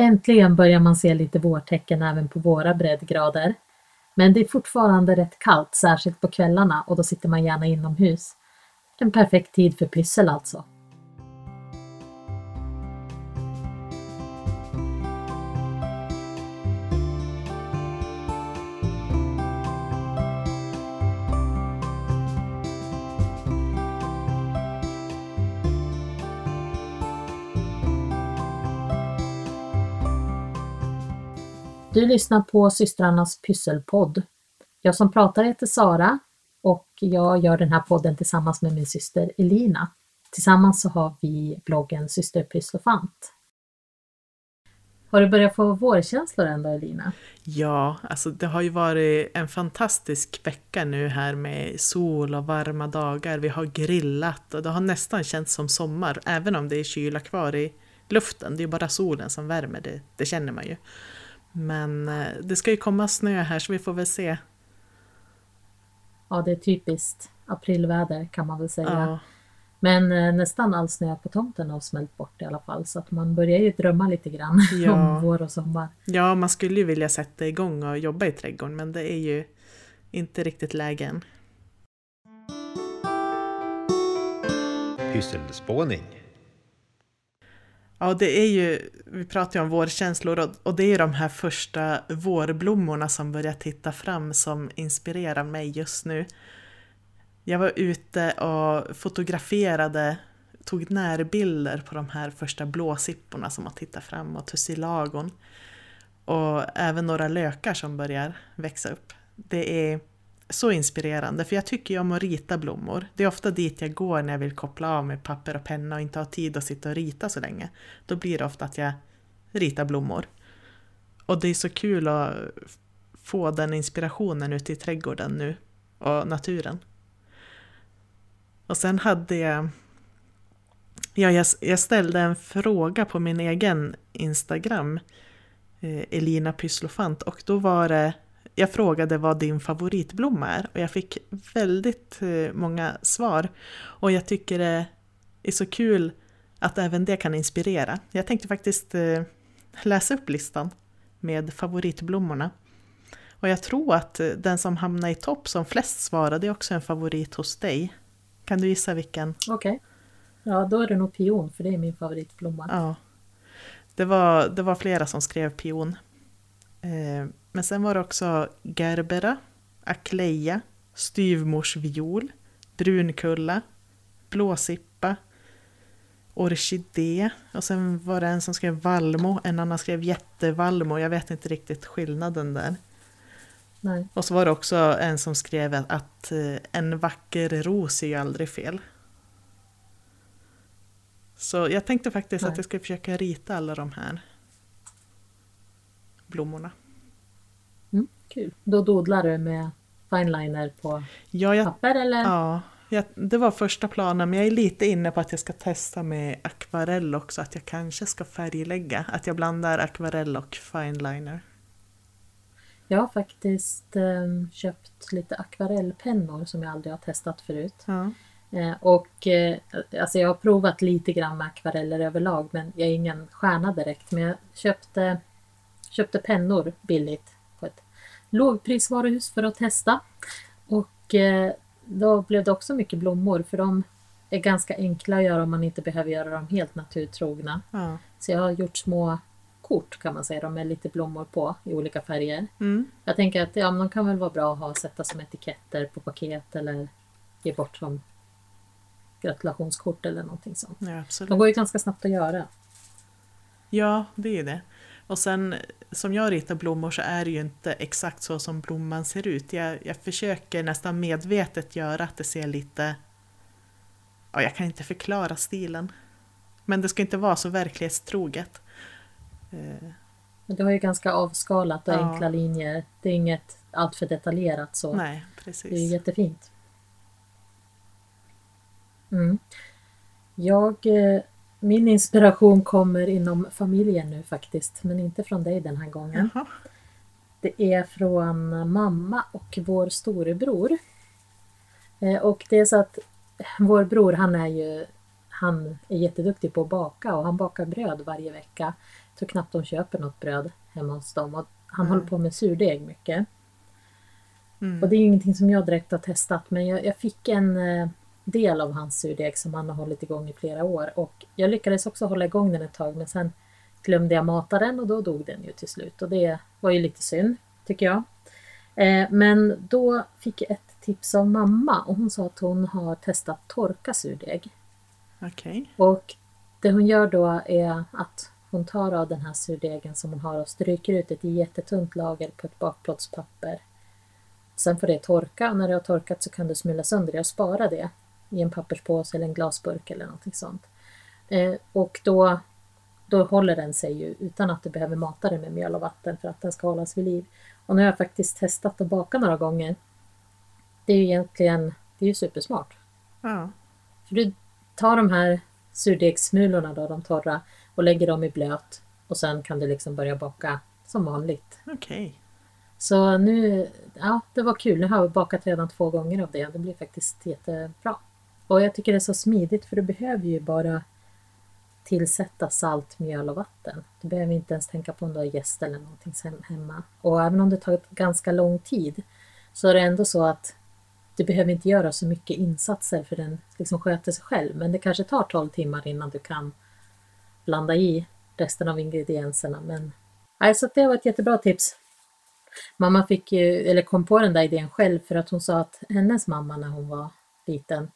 Äntligen börjar man se lite vårtecken även på våra breddgrader. Men det är fortfarande rätt kallt, särskilt på kvällarna och då sitter man gärna inomhus. En perfekt tid för pyssel alltså. Du lyssnar på systrarnas pysselpodd. Jag som pratar heter Sara och jag gör den här podden tillsammans med min syster Elina. Tillsammans så har vi bloggen Syster Pysslofant. Har du börjat få vårkänslor ändå Elina? Ja, alltså det har ju varit en fantastisk vecka nu här med sol och varma dagar. Vi har grillat och det har nästan känts som sommar, även om det är kyla kvar i luften. Det är bara solen som värmer, det, det känner man ju. Men eh, det ska ju komma snö här så vi får väl se. Ja, det är typiskt aprilväder kan man väl säga. Ja. Men eh, nästan all snö på tomten har smält bort i alla fall så att man börjar ju drömma lite grann ja. om vår och sommar. Ja, man skulle ju vilja sätta igång och jobba i trädgården men det är ju inte riktigt lägen. Pysselspåning Ja, det är ju, vi pratar ju om vårkänslor och, det är ju de här första vårblommorna som börjar titta fram som inspirerar mig just nu. Jag var ute och fotograferade, tog närbilder på de här första blåsipporna som har tittat fram och tussilagon. Och även några lökar som börjar växa upp. Det är så inspirerande, för jag tycker ju om att rita blommor. Det är ofta dit jag går när jag vill koppla av med papper och penna och inte ha tid att sitta och rita så länge. Då blir det ofta att jag ritar blommor. Och det är så kul att få den inspirationen ute i trädgården nu och naturen. Och sen hade jag... Ja, jag, jag ställde en fråga på min egen Instagram, eh, Elina Pysslofant, och då var det jag frågade vad din favoritblomma är och jag fick väldigt eh, många svar. Och jag tycker det är så kul att även det kan inspirera. Jag tänkte faktiskt eh, läsa upp listan med favoritblommorna. Och jag tror att eh, den som hamnar i topp som flest svarade är också en favorit hos dig. Kan du gissa vilken? Okej. Okay. Ja, då är det nog pion, för det är min favoritblomma. Ja. Det var, det var flera som skrev pion. Men sen var det också gerbera, akleja, styvmorsviol, brunkulla, blåsippa, orkidé och sen var det en som skrev vallmo, en annan skrev jättevallmo. Jag vet inte riktigt skillnaden där. Nej. Och så var det också en som skrev att eh, en vacker ros är ju aldrig fel. Så jag tänkte faktiskt Nej. att jag skulle försöka rita alla de här blommorna. Kul. Då dodlar du med fineliner på ja, jag, papper eller? Ja, jag, det var första planen men jag är lite inne på att jag ska testa med akvarell också, att jag kanske ska färglägga, att jag blandar akvarell och fineliner. Jag har faktiskt eh, köpt lite akvarellpennor som jag aldrig har testat förut. Ja. Eh, och eh, alltså jag har provat lite grann med akvareller överlag men jag är ingen stjärna direkt. Men jag köpte, köpte pennor billigt lågprisvaruhus för att testa. Och eh, då blev det också mycket blommor för de är ganska enkla att göra om man inte behöver göra dem helt naturtrogna. Ja. Så jag har gjort små kort kan man säga, de med lite blommor på i olika färger. Mm. Jag tänker att ja, de kan väl vara bra att ha sätta som etiketter på paket eller ge bort som gratulationskort eller någonting sånt. Ja, absolut. De går ju ganska snabbt att göra. Ja, det är det. Och sen som jag ritar blommor så är det ju inte exakt så som blomman ser ut. Jag, jag försöker nästan medvetet göra att det ser lite... Ja, jag kan inte förklara stilen. Men det ska inte vara så verklighetstroget. Eh. Men du har ju ganska avskalat och ja. enkla linjer. Det är inget alltför detaljerat så. Nej, precis. Det är jättefint. Mm. Jag eh, min inspiration kommer inom familjen nu faktiskt, men inte från dig den här gången. Jaha. Det är från mamma och vår storebror. Eh, och det är så att vår bror han är ju han är jätteduktig på att baka och han bakar bröd varje vecka. Jag tror knappt de köper något bröd hemma hos dem. Och han Mm. håller på med surdeg mycket. Mm. Och det är ingenting som jag direkt har testat men jag, jag fick en eh, del av hans surdeg som han har hållit igång i flera år. Och jag lyckades också hålla igång den ett tag men sen glömde jag mata den och då dog den ju till slut. Och det var ju lite synd tycker jag. Eh, men då fick jag ett tips av mamma och hon sa att hon har testat torka surdeg. Okej. Och det hon gör då är att hon tar av den här surdegen som hon har och stryker ut ett jättetunt lager på ett bakplåtspapper. Sen får det torka och när det har torkat så kan du smula sönder det och spara det i en papperspåse eller en glasburk eller någonting sånt. Eh, och då, då håller den sig ju utan att du behöver mata den med mjöl och vatten för att den ska hållas vid liv. Och nu har jag faktiskt testat att baka några gånger. Det är ju egentligen det är ju supersmart. Ja. För du tar de här surdegssmulorna då, de torra, och lägger dem i blöt. Och sen kan du liksom börja baka som vanligt. Okej. Så nu, ja det var kul. Nu har jag bakat redan två gånger av det. Det blir faktiskt jättebra. Och jag tycker det är så smidigt för du behöver ju bara tillsätta salt, mjöl och vatten. Du behöver inte ens tänka på om du har gäst eller någonting hemma. Och även om det tar ganska lång tid så är det ändå så att du behöver inte göra så mycket insatser för den liksom sköter sig själv. Men det kanske tar 12 timmar innan du kan blanda i resten av ingredienserna. Men nej, så det var ett jättebra tips. Mamma fick ju, eller kom på den där idén själv för att hon sa att hennes mamma när hon var liten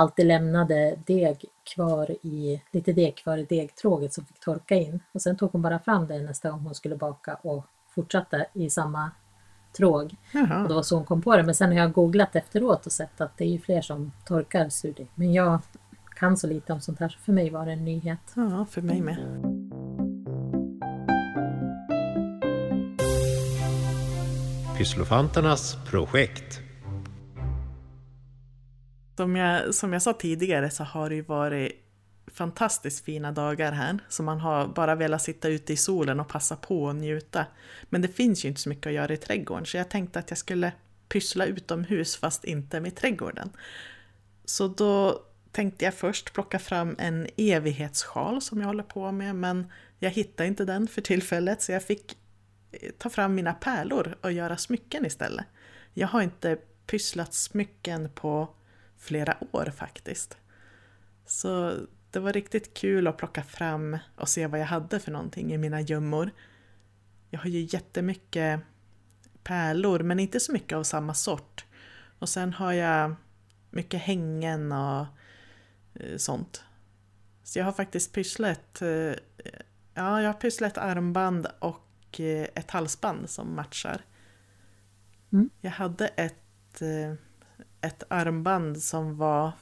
alltid lämnade deg kvar i, lite deg kvar i degtråget som fick torka in. Och sen tog hon bara fram det nästa gång hon skulle baka och fortsatte i samma tråg. Och det Jaha. var så hon kom på det. Men sen har jag googlat efteråt och sett att det är ju fler som torkar surdeg. Men jag kan så lite om sånt här så för mig var det en nyhet. Ja, för mig med. Pysslofanternas projekt. Som jag, som jag sa tidigare så har det ju varit fantastiskt fina dagar här. Så man har bara velat sitta ute i solen och passa på och njuta. Men det finns ju inte så mycket att göra i trädgården så jag tänkte att jag skulle pyssla utomhus fast inte med trädgården. Så då tänkte jag först plocka fram en evighetssjal som jag håller på med men jag hittade inte den för tillfället så jag fick eh, ta fram mina pärlor och göra smycken istället. Jag har inte pysslat smycken på flera år faktiskt. Så det var riktigt kul att plocka fram och se vad jag hade för någonting i mina gömmor. Jag har ju jättemycket pärlor men inte så mycket av samma sort. Och sen har jag mycket hängen och eh, sånt. Så jag har faktiskt pysslat, eh, ja jag har pysslat armband och eh, ett halsband som matchar. Mm. Jag hade ett, ett armband som var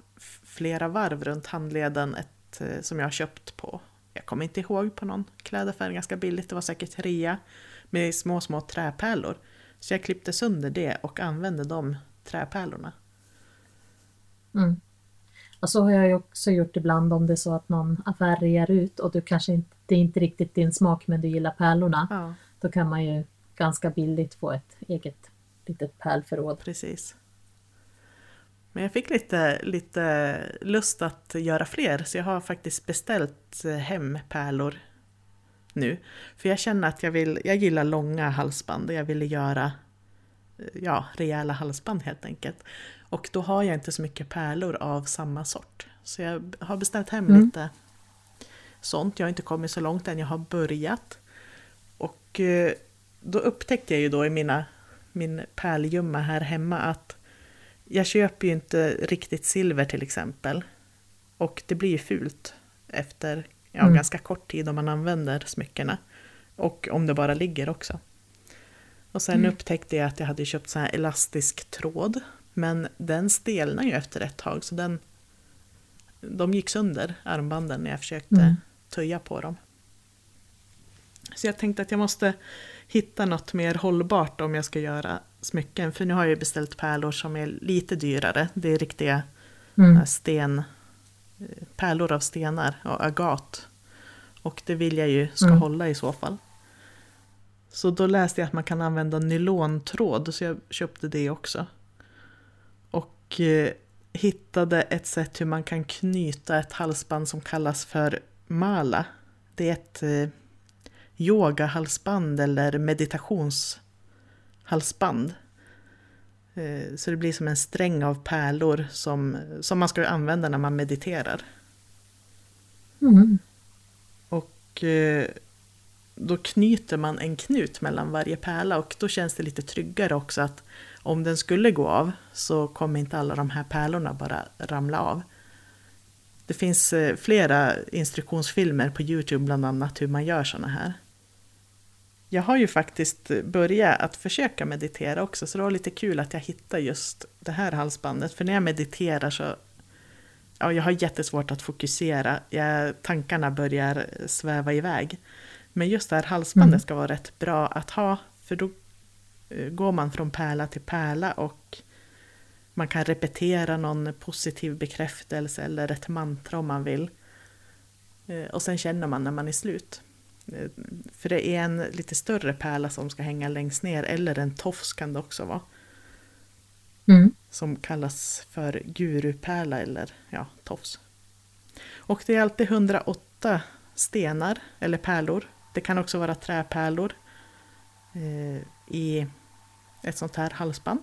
flera varv runt handleden ett, eh, som jag köpt på, jag kommer inte ihåg, på någon klädaffär ganska billigt, det var säkert rea, med små, små träpärlor. Så jag klippte sönder det och använde de träpärlorna. Mm. Och så har jag ju också gjort ibland om det är så att någon affär rear ut och du kanske inte, det är inte riktigt din smak men du gillar pärlorna. Ja, Då kan man ju ganska billigt få ett eget litet pärlförråd. precis. Men jag fick lite, lite lust att göra fler, så jag har faktiskt beställt eh, hem pärlor nu. För jag känner att jag vill, jag gillar långa halsband och jag ville göra eh, ja, rejäla halsband helt enkelt. Och då har jag inte så mycket pärlor av samma sort. Så jag har beställt hem Mm. lite sånt. Jag har inte kommit så långt än, jag har börjat. Och eh, då upptäckte jag ju då i mina, min pärlgömma här hemma att jag köper ju inte riktigt silver till exempel. Och det blir ju fult efter ja, Mm. ganska kort tid om man använder smyckena. Och om det bara ligger också. Och sen Mm. upptäckte jag att jag hade köpt så här elastisk tråd. Men den stelnar ju efter ett tag så den, de gick sönder, armbanden, när jag försökte Mm. töja på dem. Så jag tänkte att jag måste hitta något mer hållbart om jag ska göra smycken. För nu har jag ju beställt pärlor som är lite dyrare. Det är riktiga Mm. här sten, eh, pärlor av stenar och agat. Och det vill jag ju ska Mm. hålla i så fall. Så då läste jag att man kan använda nylontråd, så jag köpte det också. Och eh, hittade ett sätt hur man kan knyta ett halsband som kallas för mala. Det är ett, eh, yogahalsband eller meditationshalsband. Eh, så det blir som en sträng av pärlor som, som man ska använda när man mediterar. Mm. Och eh, då knyter man en knut mellan varje pärla och då känns det lite tryggare också att om den skulle gå av så kommer inte alla de här pärlorna bara ramla av. Det finns eh, flera instruktionsfilmer på Youtube bland annat hur man gör sådana här. Jag har ju faktiskt börjat att försöka meditera också så det var lite kul att jag hittade just det här halsbandet för när jag mediterar så ja, jag har jättesvårt att fokusera. Jag, tankarna börjar sväva iväg. Men just det här halsbandet mm. ska vara rätt bra att ha för då eh, går man från pärla till pärla och man kan repetera någon positiv bekräftelse eller ett mantra om man vill. Eh, och sen känner man när man är slut. För det är en lite större pärla som ska hänga längst ner, eller en tofs kan det också vara. Mm. Som kallas för gurupärla eller ja, tofs. Och det är alltid 108 stenar eller pärlor. Det kan också vara träpärlor eh, i ett sånt här halsband.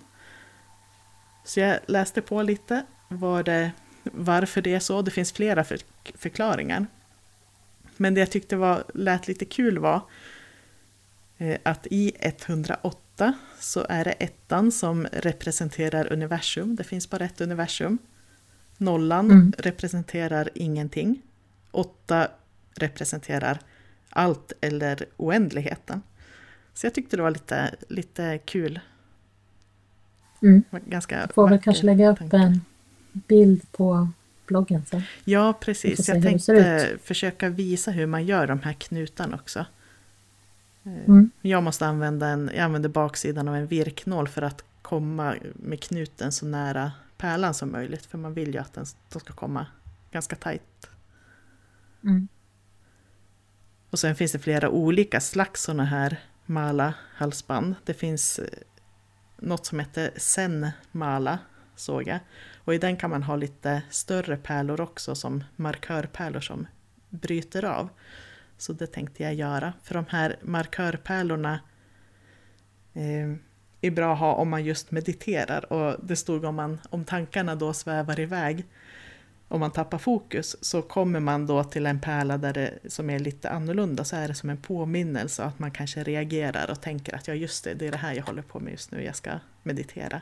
Så jag läste på lite vad det, varför det är så. Det finns flera för, förklaringar. Men det jag tyckte var, lät lite kul var eh, att i 108 så är det ettan som representerar universum. Det finns bara ett universum. Nollan mm. representerar ingenting. Åtta representerar allt eller oändligheten. Så jag tyckte det var lite, lite kul Mm. Ganska Får väl kanske lägga upp tanke. en bild på bloggen sen. Ja, precis. Jag tänkte försöka visa hur man gör de här knutarna också. Eh, mm. Jag måste använda en, jag använder baksidan av en virknål för att komma med knuten så nära pärlan som möjligt. För man vill ju att den, de ska komma ganska tajt. Mm. Och sen finns det flera olika slags sådana här mala halsband. Det finns eh, något som heter Zen Mala såg jag. Och i den kan man ha lite större pärlor också som markörpärlor som bryter av. Så det tänkte jag göra. För de här markörpärlorna eh, är bra att ha om man just mediterar. Och det stod om, man, om tankarna då svävar iväg om man tappar fokus så kommer man då till en pärla där det, som är lite annorlunda så är det som en påminnelse att man kanske reagerar och tänker att ja just det, det är det här jag håller på med just nu, jag ska meditera.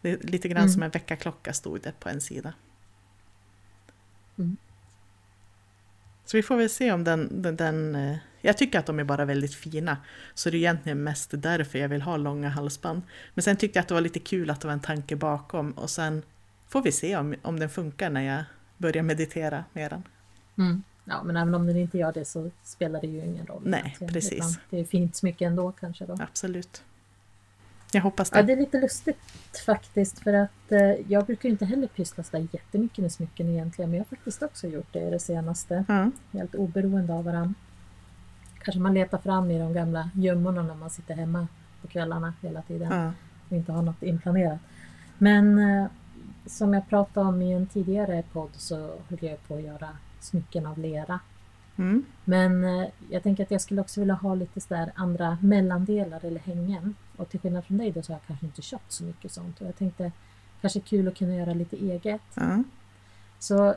Det lite grann mm. som en väckarklocka stod det på en sida. Mm. Så vi får väl se om den, den, den, eh, Jag tycker att de är bara väldigt fina. Så det är egentligen mest därför jag vill ha långa halsband. Men sen tyckte jag att det var lite kul att det var en tanke bakom och sen får vi se om, om den funkar när jag börjar meditera med den. Mm. Ja, men även om den inte gör det så spelar det ju ingen roll. Nej, precis. det är fint smycke ändå kanske då. Absolut. Jag hoppas det. Ja, det är lite lustigt faktiskt för att eh, jag brukar inte heller pyssla så jättemycket med smycken egentligen men jag har faktiskt också gjort det det senaste. Mm. Helt oberoende av varandra. Kanske man letar fram i de gamla gömmorna när man sitter hemma på kvällarna hela tiden mm. och inte har något inplanerat. Men eh, som jag pratade om i en tidigare podd så höll jag på att göra smycken av lera. Mm. Men eh, jag tänker att jag skulle också vilja ha lite sådär andra mellandelar eller hängen. Och till skillnad från dig då så har jag kanske inte köpt så mycket sånt. Och jag tänkte kanske kul att kunna göra lite eget. Mm. Så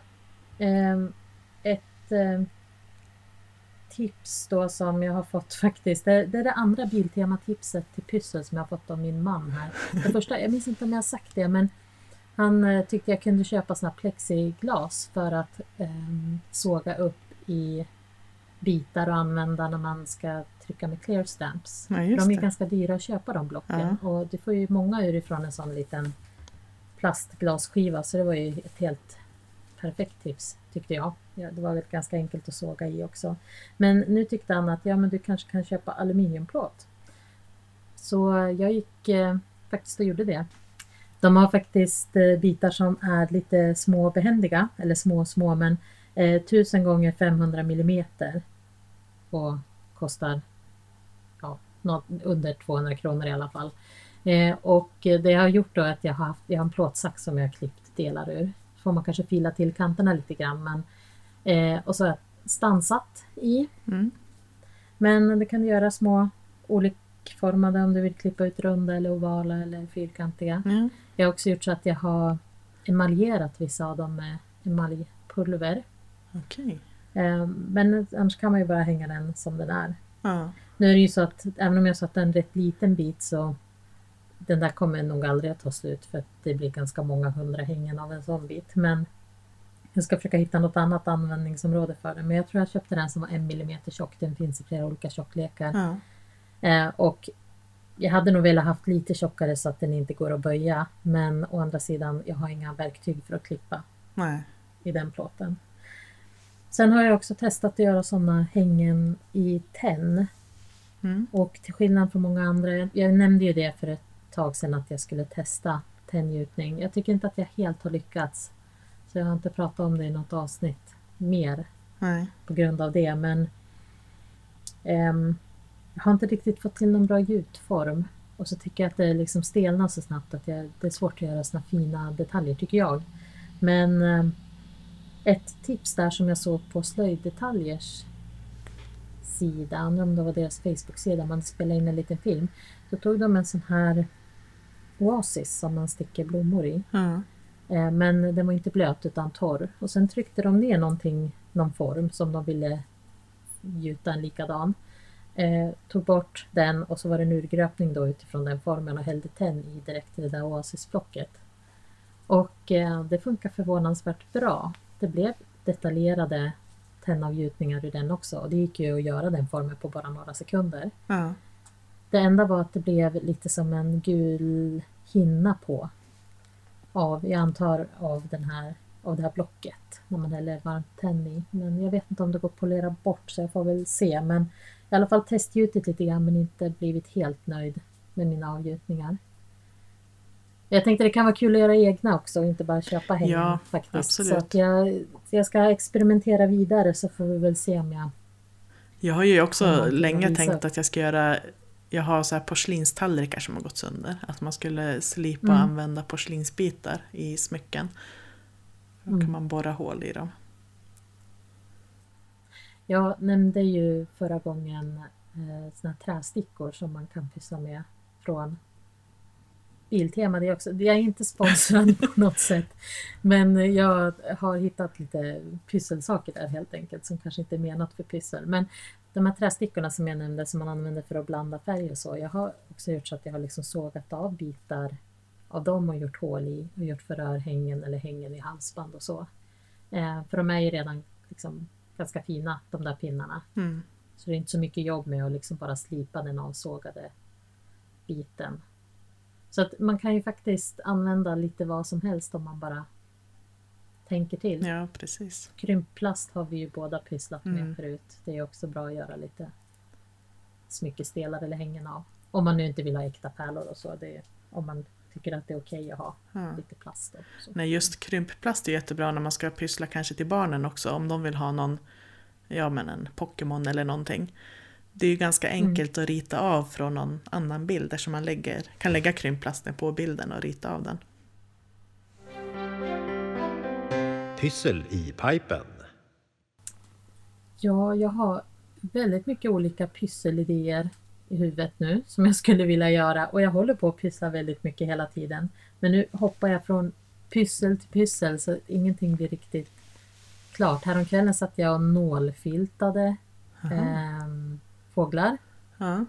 eh, ett eh, tips då som jag har fått faktiskt. Det, det är det andra Biltema-tipset till pyssel som jag har fått av min man här. Det första, jag minns inte om jag har sagt det men han eh, tyckte jag kunde köpa såna plexiglas för att eh, såga upp i bitar och använda när man ska trycka med clear stamps. Ja, de är ganska dyra att köpa de blocken ja. och du får ju många urifrån en sån liten plastglasskiva så det var ju ett helt perfekt tips tyckte jag. Ja, det var väl ganska enkelt att såga i också. Men nu tyckte han att ja, men du kanske kan köpa aluminiumplåt. Så jag gick eh, faktiskt och gjorde det. De har faktiskt eh, bitar som är lite små behändiga, eller små små men eh, 1000 gånger 500 millimeter och kostar ja, något, under 200 kronor i alla fall. Eh, och det jag har gjort då är att jag har, haft, jag har en plåtsax som jag har klippt delar ur. får man kanske fila till kanterna lite grann men, eh, och så har jag stansat i. Mm. Men det kan göra små olikformade om du vill klippa ut runda eller ovala eller fyrkantiga. Ja. Jag har också gjort så att jag har emaljerat vissa av dem med emaljpulver. Okej. Eh, Men annars kan man ju bara hänga den som den är. Ja. Nu är det ju så att även om jag satt en rätt liten bit så den där kommer nog aldrig att ta slut för att det blir ganska många hundra hängen av en sån bit. Men jag ska försöka hitta något annat användningsområde för den. Men jag tror jag köpte den som var en millimeter tjock. Den finns i flera olika tjocklekar. Ja. Eh, och jag hade nog velat haft lite tjockare så att den inte går att böja. Men å andra sidan, jag har inga verktyg för att klippa Nej. i den plåten. Sen har jag också testat att göra sådana hängen i tenn. Mm. Och till skillnad från många andra, jag nämnde ju det för ett tag sedan att jag skulle testa tenngjutning. Jag tycker inte att jag helt har lyckats. Så jag har inte pratat om det i något avsnitt mer Nej. på grund av det. Men ehm, jag har inte riktigt fått till någon bra gjutform. Och så tycker jag att det liksom stelnar så snabbt att jag, det är svårt att göra såna fina detaljer tycker jag. Men ehm, ett tips där som jag såg på Slöjddetaljers sida, undrar om det var deras Facebook-sida, man spelade in en liten film. Så tog de en sån här oasis som man sticker blommor i. Eh, Men den var inte blöt utan torr. Och sen tryckte de ner någonting, någon form som de ville gjuta en likadan. Eh, tog bort den och så var det en urgröpning då utifrån den formen och hällde tenn i direkt i det där oasisblocket. Och eh, det funkar förvånansvärt bra. Det blev detaljerade tennavgjutningar ur den också och det gick ju att göra den formen på bara några sekunder. Ja. Det enda var att det blev lite som en gul hinna på. Av, jag antar av, den här, av det här blocket. När man häller varmt tenn i. Men jag vet inte om det går att polera bort så jag får väl se. Men i alla fall testgjutit lite grann men inte blivit helt nöjd med mina avgjutningar. Jag tänkte det kan vara kul att göra egna också och inte bara köpa hängen Ja, faktiskt. absolut. Så att jag, jag ska experimentera vidare så får vi väl se om jag Jag har ju också länge tänkt att jag ska göra jag har så här porslinstallrikar som har gått sönder. Att man skulle slipa och Mm. använda porslinsbitar i smycken. Då kan Mm. man borra hål i dem. Jag nämnde ju förra gången eh, såna här trästickor som man kan pyssla med från Biltema. Det är också, jag är inte sponsrad på något sätt. Men jag har hittat lite pysselsaker där helt enkelt som kanske inte är menat för pyssel. Men de här trästickorna som jag nämnde som man använder för att blanda färg och så. Jag har också gjort så att jag har liksom sågat av bitar av dem och gjort hål i och gjort för rörhängen eller hängen i halsband och så. Eh, för de är ju redan liksom ganska fina de där pinnarna. Mm. Så det är inte så mycket jobb med att liksom bara slipa den avsågade biten. Så att man kan ju faktiskt använda lite vad som helst om man bara tänker till. Ja, precis. Krympplast har vi ju båda pysslat med Mm. förut. Det är också bra att göra lite smyckesdelar eller hängen av. Om man nu inte vill ha äkta pärlor och så. Det är, om man tycker att det är okej att ha Ja. lite plast. Och så. Nej, just krympplast är jättebra när man ska pyssla kanske till barnen också. Om de vill ha någon, ja men en Pokémon eller någonting. Det är ju ganska Mm. enkelt att rita av från någon annan bild eftersom man lägger, kan lägga krympplasten på bilden och rita av den. Pyssel i pipen. Ja, jag har väldigt mycket olika pysselidéer i huvudet nu som jag skulle vilja göra och jag håller på att pyssla väldigt mycket hela tiden. Men nu hoppar jag från pyssel till pyssel så ingenting blir riktigt klart. Häromkvällen satt jag och nålfiltade ehm, fåglar. Ja.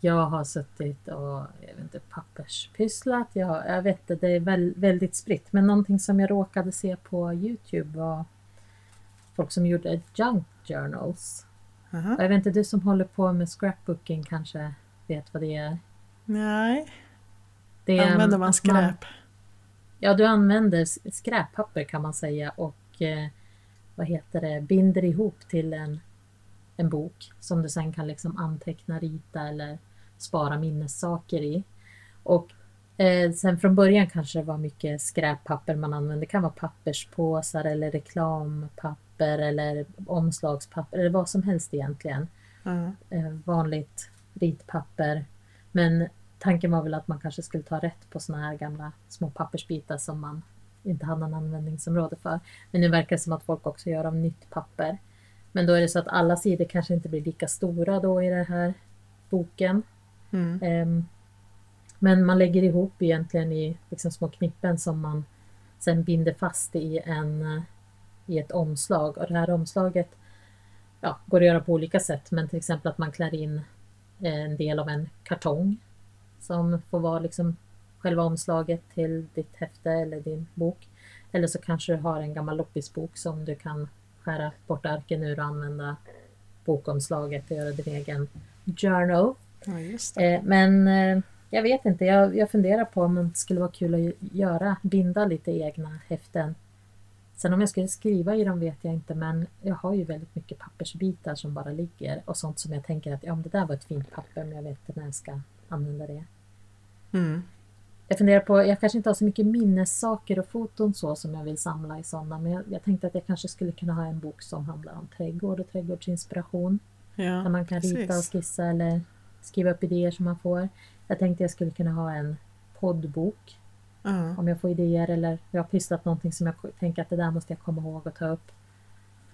Jag har suttit och jag vet inte, papperspysslat. Jag, jag vet inte, det är väl, väldigt spritt. Men någonting som jag råkade se på Youtube var folk som gjorde junk journals. Aha. Jag vet inte, du som håller på med scrapbooking kanske vet vad det är? Nej, Det är använder man skräp? ja, du använder skräppapper kan man säga och eh, vad heter det, binder ihop till en, en bok som du sen kan liksom anteckna, rita eller spara minnessaker i. Och eh, sen från början kanske det var mycket skräppapper man använde. Det kan vara papperspåsar eller reklampapper eller omslagspapper eller vad som helst egentligen. Ja. eh, vanligt ritpapper. Men tanken var väl att man kanske skulle ta rätt på såna här gamla små pappersbitar som man inte hade någon användningsområde för. Men nu verkar det som att folk också gör av nytt papper. Men då är det så att alla sidor kanske inte blir lika stora då i den här boken. Mm. Ehm, Men man lägger ihop egentligen i liksom små knippen som man sen binder fast i, en, eh, i ett omslag. Och det här omslaget ja, går att göra på olika sätt. Men till exempel att man klär in eh, en del av en kartong som får vara liksom själva omslaget till ditt häfte eller din bok. Eller så kanske du har en gammal loppisbok som du kan skära bort arken ur och använda bokomslaget och göra din egen journal. Ja. Eh, men eh, jag vet inte, jag, jag funderar på om det skulle vara kul att göra, binda lite egna häften. Sen om jag skulle skriva i dem vet jag inte, men jag har ju väldigt mycket pappersbitar som bara ligger och sånt som jag tänker att ja, men det där var ett fint papper, men jag vet inte när jag ska använda det. Mm. Jag funderar på, jag kanske inte har så mycket minnessaker och foton så som jag vill samla i sådana, men jag, jag tänkte att jag kanske skulle kunna ha en bok som handlar om trädgård och trädgårdsinspiration. Ja, Där man kan rita och precis. skissa eller skriva upp idéer som man får. Jag tänkte jag skulle kunna ha en poddbok Ja. om jag får idéer eller jag har pysslat någonting som jag tänker att det där måste jag komma ihåg och ta upp.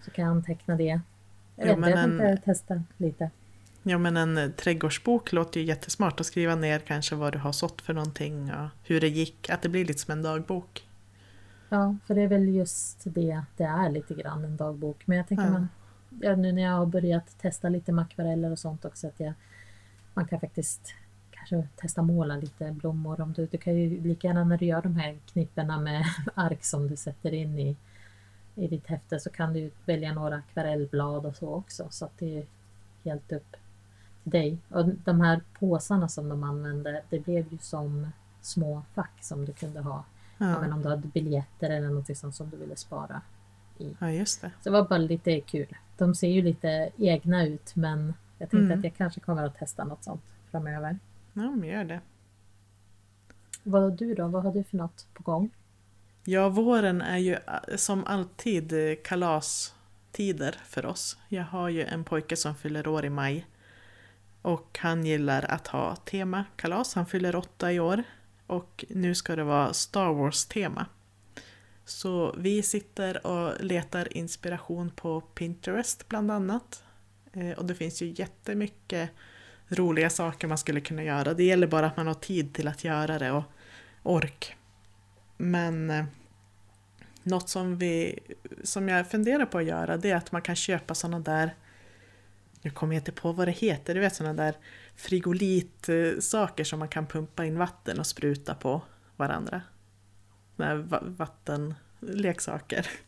Så kan jag anteckna det. Jag, Ja, vet, jag en- tänkte testa lite. Ja, men en eh, trädgårdsbok låter ju jättesmart att skriva ner kanske vad du har sått för någonting och hur det gick. Att det blir lite som en dagbok. Ja, för det är väl just det det är lite grann, en dagbok. Men jag tänker Ja. man, ja, nu när jag har börjat testa lite med akvareller och sånt också att jag, man kan faktiskt kanske testa måla lite blommor. Om du, du kan ju lika gärna när du gör de här knipporna med ark som du sätter in i, i ditt häfte så kan du välja några akvarellblad och så också. Så att det är helt upp dig. Och de här påsarna som de använde, det blev ju som små fack som du kunde ha Ja, men om du hade biljetter eller något sånt som du ville spara. ja just det. Så det var bara lite kul. De ser ju lite egna ut men jag tänkte Mm. att jag kanske kommer att testa något sånt framöver. Ja, men gör det. Vad har du då? Vad har du för något på gång? Ja, våren är ju eh, som alltid eh, kalastider för oss. Jag har ju en pojke som fyller år i maj. Och han gillar att ha temakalas. Han fyller åtta i år. Och nu ska det vara Star Wars-tema. Så vi sitter och letar inspiration på Pinterest bland annat. Eh, och det finns ju jättemycket roliga saker man skulle kunna göra. Det gäller bara att man har tid till att göra det och ork. Men eh, något som, vi, som jag funderar på att göra det är att man kan köpa sådana där nu kommer jag inte på vad det heter, du vet sådana där frigolitsaker som man kan pumpa in vatten och spruta på varandra. Såna va- vattenleksaker.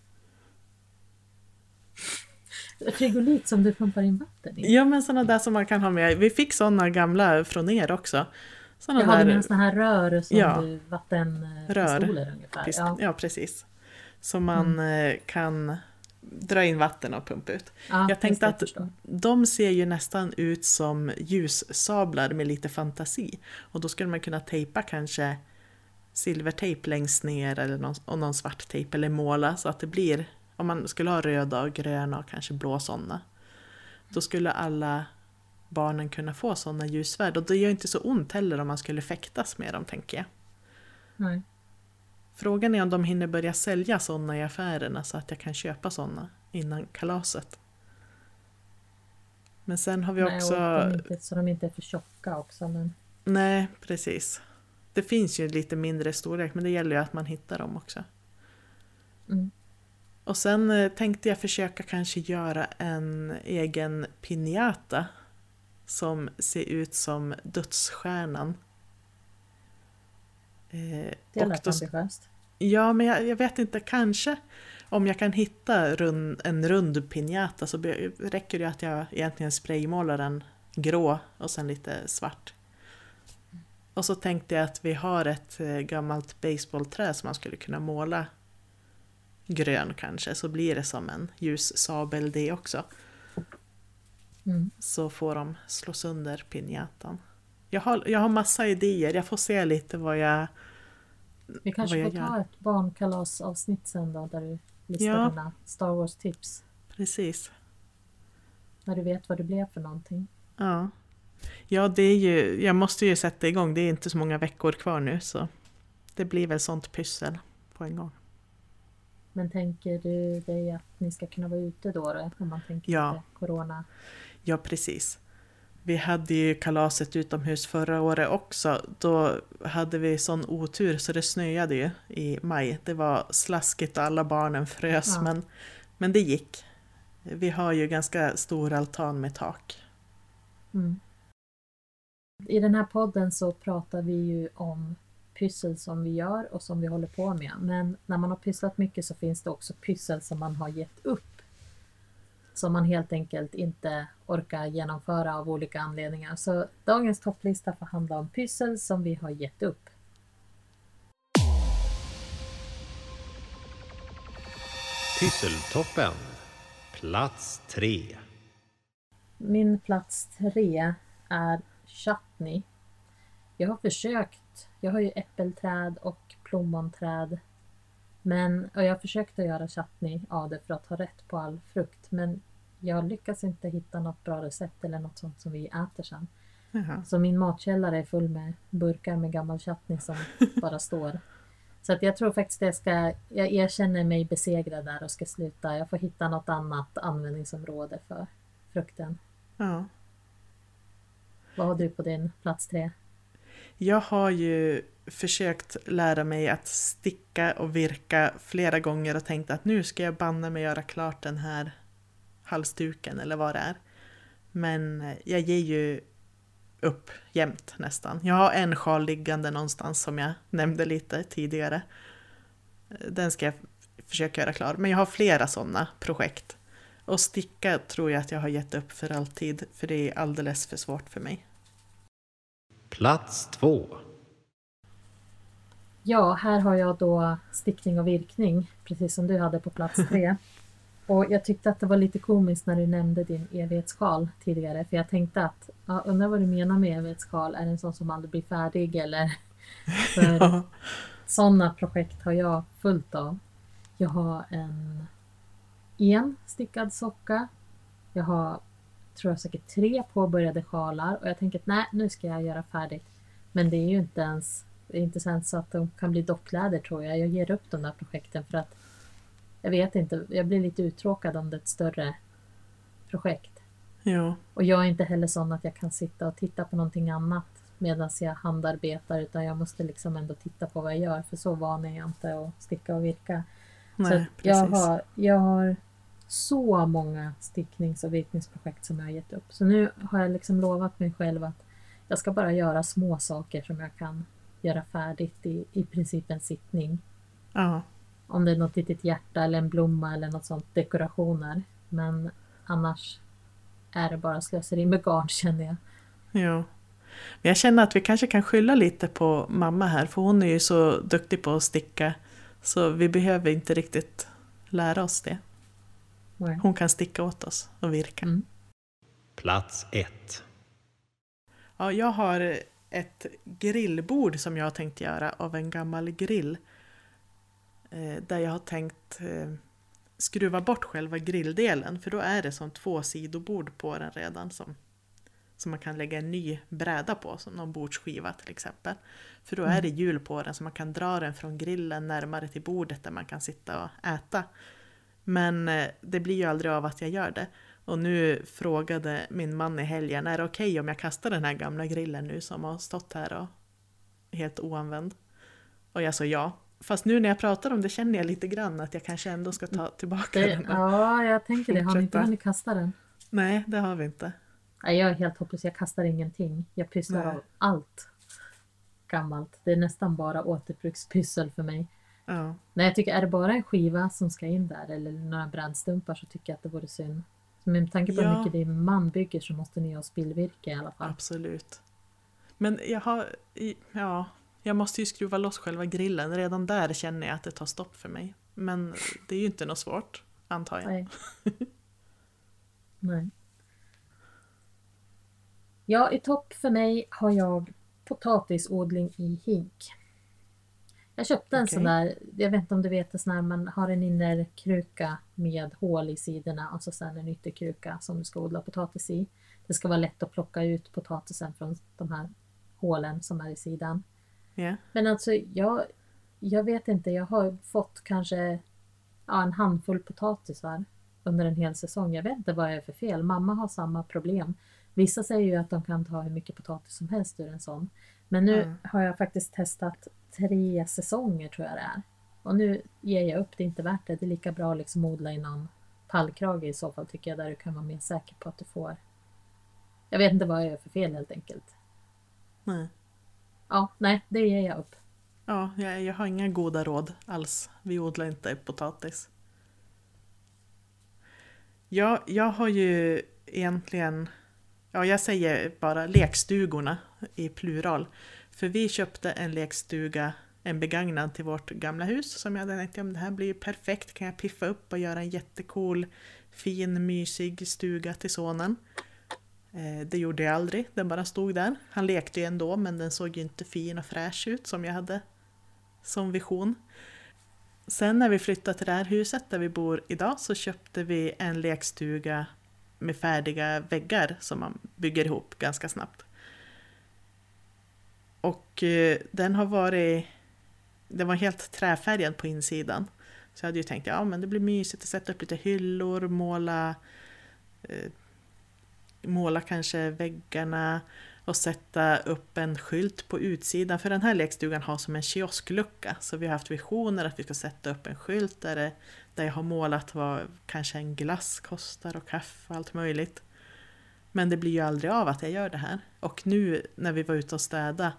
Frigolit som du pumpar in vatten i? Ja men sådana där som man kan ha med. Vi fick sådana gamla från er också. Sådana Jag har där med såna här rör som Ja. du, vattenpistoler Rör. ungefär. pist- Ja. ja precis. Som man eh, kan dra in vatten och pumpa ut. Ja, Jag tänkte att de ser ju nästan ut som ljussablar med lite fantasi. Och då skulle man kunna tejpa kanske silvertejp längst ner eller någon, och någon svart tejp eller måla så att det blir, om man skulle ha röda och gröna och kanske blå sådana. Då skulle alla barnen kunna få sådana ljusvärd och det gör inte så ont heller om man skulle fäktas med dem tänker jag. Nej. Frågan är om de hinner börja sälja sådana i affärerna så att jag kan köpa sådana innan kalaset. Men sen har vi Nej, också... de inte, så de inte är för tjocka också. Men... Nej, precis. Det finns ju lite mindre storlek men det gäller ju att man hittar dem också. Mm. Och sen eh, tänkte jag försöka kanske göra en egen piñata som ser ut som dödsstjärnan. Eh, Det lät ambitiöst. Ja, men jag, jag vet inte, kanske om jag kan hitta rund, en rund piñata så räcker det att jag egentligen spraymålar den grå och sen lite svart. Och så tänkte jag att vi har ett eh, gammalt baseballträ som man skulle kunna måla grön kanske, så blir det som en ljus sabel det också. Mm. Så får de slå sönder piñatan. Jag har, jag har massa idéer, jag får se lite vad jag... Vi kanske får jag ta gör. ett barnkalasavsnitt sen då där du listar Ja. dina Star Wars-tips. Precis. När du vet vad det blev för någonting. Ja. Ja, det är ju, jag måste ju sätta igång, det är inte så många veckor kvar nu så det blir väl sånt pyssel på en gång. Men tänker du dig att ni ska kunna vara ute då? då om man tänker Ja. corona? Ja, precis. Vi hade ju kalaset utomhus förra året också. Då hade vi sån otur så det snöade ju i maj. Det var slaskigt och alla barnen frös Ja. men, men det gick. Vi har ju ganska stor altan med tak. Mm. I den här podden så pratar vi ju om pyssel som vi gör och som vi håller på med. Men när man har pysslat mycket så finns det också pyssel som man har gett upp. Som man helt enkelt inte orkar genomföra av olika anledningar. Så dagens topplista får handla om pyssel som vi har gett upp. Pysseltoppen. Plats tre. Min plats tre är chutney. Jag har försökt. Jag har ju äppelträd och plommonträd. Men, och jag har försökt att göra chutney av det för att ha rätt på all frukt. Men jag lyckas inte hitta något bra recept eller något sånt som vi äter sen. Jaha. Så min matkällare är full med burkar med gammal chutney som bara står. Så att jag tror faktiskt jag ska, jag erkänner mig besegrad där och ska sluta. Jag får hitta något annat användningsområde för frukten. Ja. Vad har du på din plats tre? Jag har ju försökt lära mig att sticka och virka flera gånger och tänkt att nu ska jag banne mig göra klart den här halsduken eller vad det är. Men eh, jag ger ju upp jämt nästan. Jag har en sjal liggande någonstans som jag nämnde lite tidigare. Eh, Den ska jag försöka göra klar. Men jag har flera sådana projekt. Och sticka tror jag att jag har gett upp för alltid, för det är alldeles för svårt för mig. Plats två. Ja, här har jag då stickning och virkning, precis som du hade på plats tre. Och jag tyckte att det var lite komiskt när du nämnde din evighetssjal tidigare, för jag tänkte att, ja, undrar vad du menar med evighetssjal, är det en sån som aldrig blir färdig eller? För Ja. sådana projekt har jag fullt av. Jag har en en stickad socka. Jag har, tror jag säkert tre påbörjade sjalar och jag tänker att nej, nu ska jag göra färdigt. Men det är ju inte ens, det är inte ens så att de kan bli dockläder tror jag. Jag ger upp de där projekten för att jag vet inte, jag blir lite uttråkad om det är ett större projekt. Jo. Och jag är inte heller sån att jag kan sitta och titta på någonting annat medan jag handarbetar utan jag måste liksom ändå titta på vad jag gör för så van är jag inte att sticka och virka. så Nej, att jag, har, jag har så många sticknings och virkningsprojekt som jag har gett upp. Så nu har jag liksom lovat mig själv att jag ska bara göra små saker som jag kan göra färdigt i, i princip en sittning. Ja. Om det är något litet hjärta eller en blomma eller något sånt, dekorationer. Men annars är det bara slöseri med garn känner jag. Jo. Men jag känner att vi kanske kan skylla lite på mamma här, för hon är ju så duktig på att sticka. Så vi behöver inte riktigt lära oss det. Hon kan sticka åt oss och virka. Mm. Plats ett. Ja, jag har ett grillbord som jag har tänkt göra av en gammal grill. Eh, där jag har tänkt eh, skruva bort själva grilldelen, för då är det som två sidobord på den redan som, som man kan lägga en ny bräda på, som någon bordsskiva till exempel. För då är det hjul på den så man kan dra den från grillen närmare till bordet där man kan sitta och äta. Men eh, det blir ju aldrig av att jag gör det. Och nu frågade min man i helgen, är det okej om jag kastar den här gamla grillen nu som har stått här och helt oanvänd? Och jag sa ja. Fast nu när jag pratar om det känner jag lite grann att jag kanske ändå ska ta tillbaka Det, den. ja, jag tänker det. Har ni inte hunnit kasta den? Nej, det har vi inte. Nej, jag är helt hopplös. Jag kastar ingenting. Jag pysslar Nej. av allt gammalt. Det är nästan bara återbrukspyssel för mig. Ja, Nej, jag tycker är det bara en skiva som ska in där eller några brännstumpar så tycker jag att det vore synd. Så med tanke på hur Ja. mycket din man bygger så måste ni ha spillvirke i alla fall. absolut. Men jag har... Ja, jag måste ju skruva loss själva grillen. Redan där känner jag att det tar stopp för mig. Men det är ju inte något svårt, antar jag. Nej. Nej. Ja, i topp för mig har jag potatisodling i hink. Jag köpte en Okej. sån där, jag vet inte om du vet det, sån här, man har en innerkruka med hål i sidorna och så sen en ytterkruka som du ska odla potatis i. Det ska vara lätt att plocka ut potatisen från de här hålen som är i sidan. Ja. Men alltså jag, jag vet inte, jag har fått kanske ja, en handfull potatisar under en hel säsong. Jag vet inte vad det är för fel. Mamma har samma problem. Vissa säger ju att de kan ta hur mycket potatis som helst ur en sån. Men nu Mm. har jag faktiskt testat tre säsonger tror jag det är. Och nu ger jag upp, det är inte värt det. Det är lika bra att liksom odla i någon pallkrage i så fall tycker jag, där du kan vara mer säker på att du får. Jag vet inte vad jag gör för fel helt enkelt. Nej. Ja, nej, det ger jag upp. Ja, jag, jag har inga goda råd alls. Vi odlar inte potatis. Jag, jag har ju egentligen, ja jag säger bara lekstugorna i plural. För vi köpte en lekstuga, en begagnad till vårt gamla hus som jag tänkte om det här blir ju perfekt, kan jag piffa upp och göra en jättecool, fin, mysig stuga till sonen. Eh, det gjorde jag aldrig, den bara stod där. Han lekte ju ändå men den såg ju inte fin och fräsch ut som jag hade som vision. Sen när vi flyttade till det här huset där vi bor idag så köpte vi en lekstuga med färdiga väggar som man bygger ihop ganska snabbt. Och eh, den har varit... Den var helt träfärgad på insidan. Så jag hade ju tänkt ja men det blir mysigt att sätta upp lite hyllor, måla eh, måla kanske väggarna och sätta upp en skylt på utsidan. För den här lekstugan har som en kiosklucka. Så vi har haft visioner att vi ska sätta upp en skylt där, det, där jag har målat vad kanske en glass kostar och kaffe och allt möjligt. Men det blir ju aldrig av att jag gör det här. Och nu när vi var ute och städa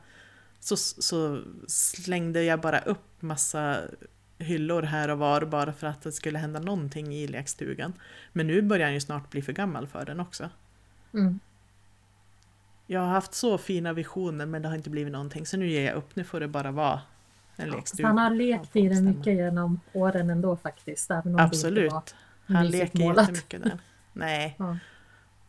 så, så slängde jag bara upp massa hyllor här och var bara för att det skulle hända någonting i lekstugan. Men nu börjar han ju snart bli för gammal för den också. Mm. Jag har haft så fina visioner men det har inte blivit någonting så nu ger jag upp. Nu får det bara vara en Så lekstuga. han har lekt i den mycket genom åren ändå faktiskt. Absolut. Han leker målat. jättemycket där. Nej. Ja.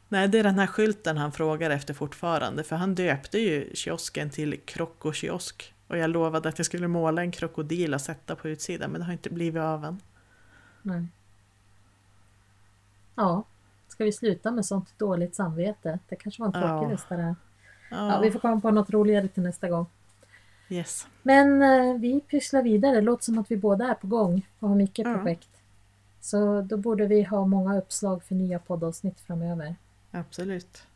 Nej, det är den här skylten han frågar efter fortfarande. För han döpte ju kiosken till Krokokiosk. Och jag lovade att jag skulle måla en krokodil och sätta på utsidan men det har inte blivit av än. Nej. Ja, ska vi sluta med sånt dåligt samvete? Det kanske var en tråkig Ja. lista det här. Ja, Ja, vi får komma på något roligare till nästa gång. yes. Men eh, vi pysslar vidare. Det låter som att vi båda är på gång och har mycket Ja. projekt. Så då borde vi ha många uppslag för nya poddavsnitt framöver. Absolut.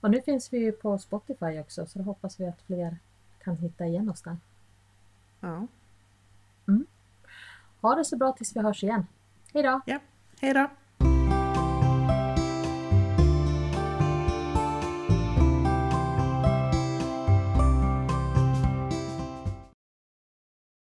Och nu finns vi ju på Spotify också så då hoppas vi att fler kan hitta igen oss där. Ja. Ha det så bra tills vi hörs igen. Hej då! Hej då!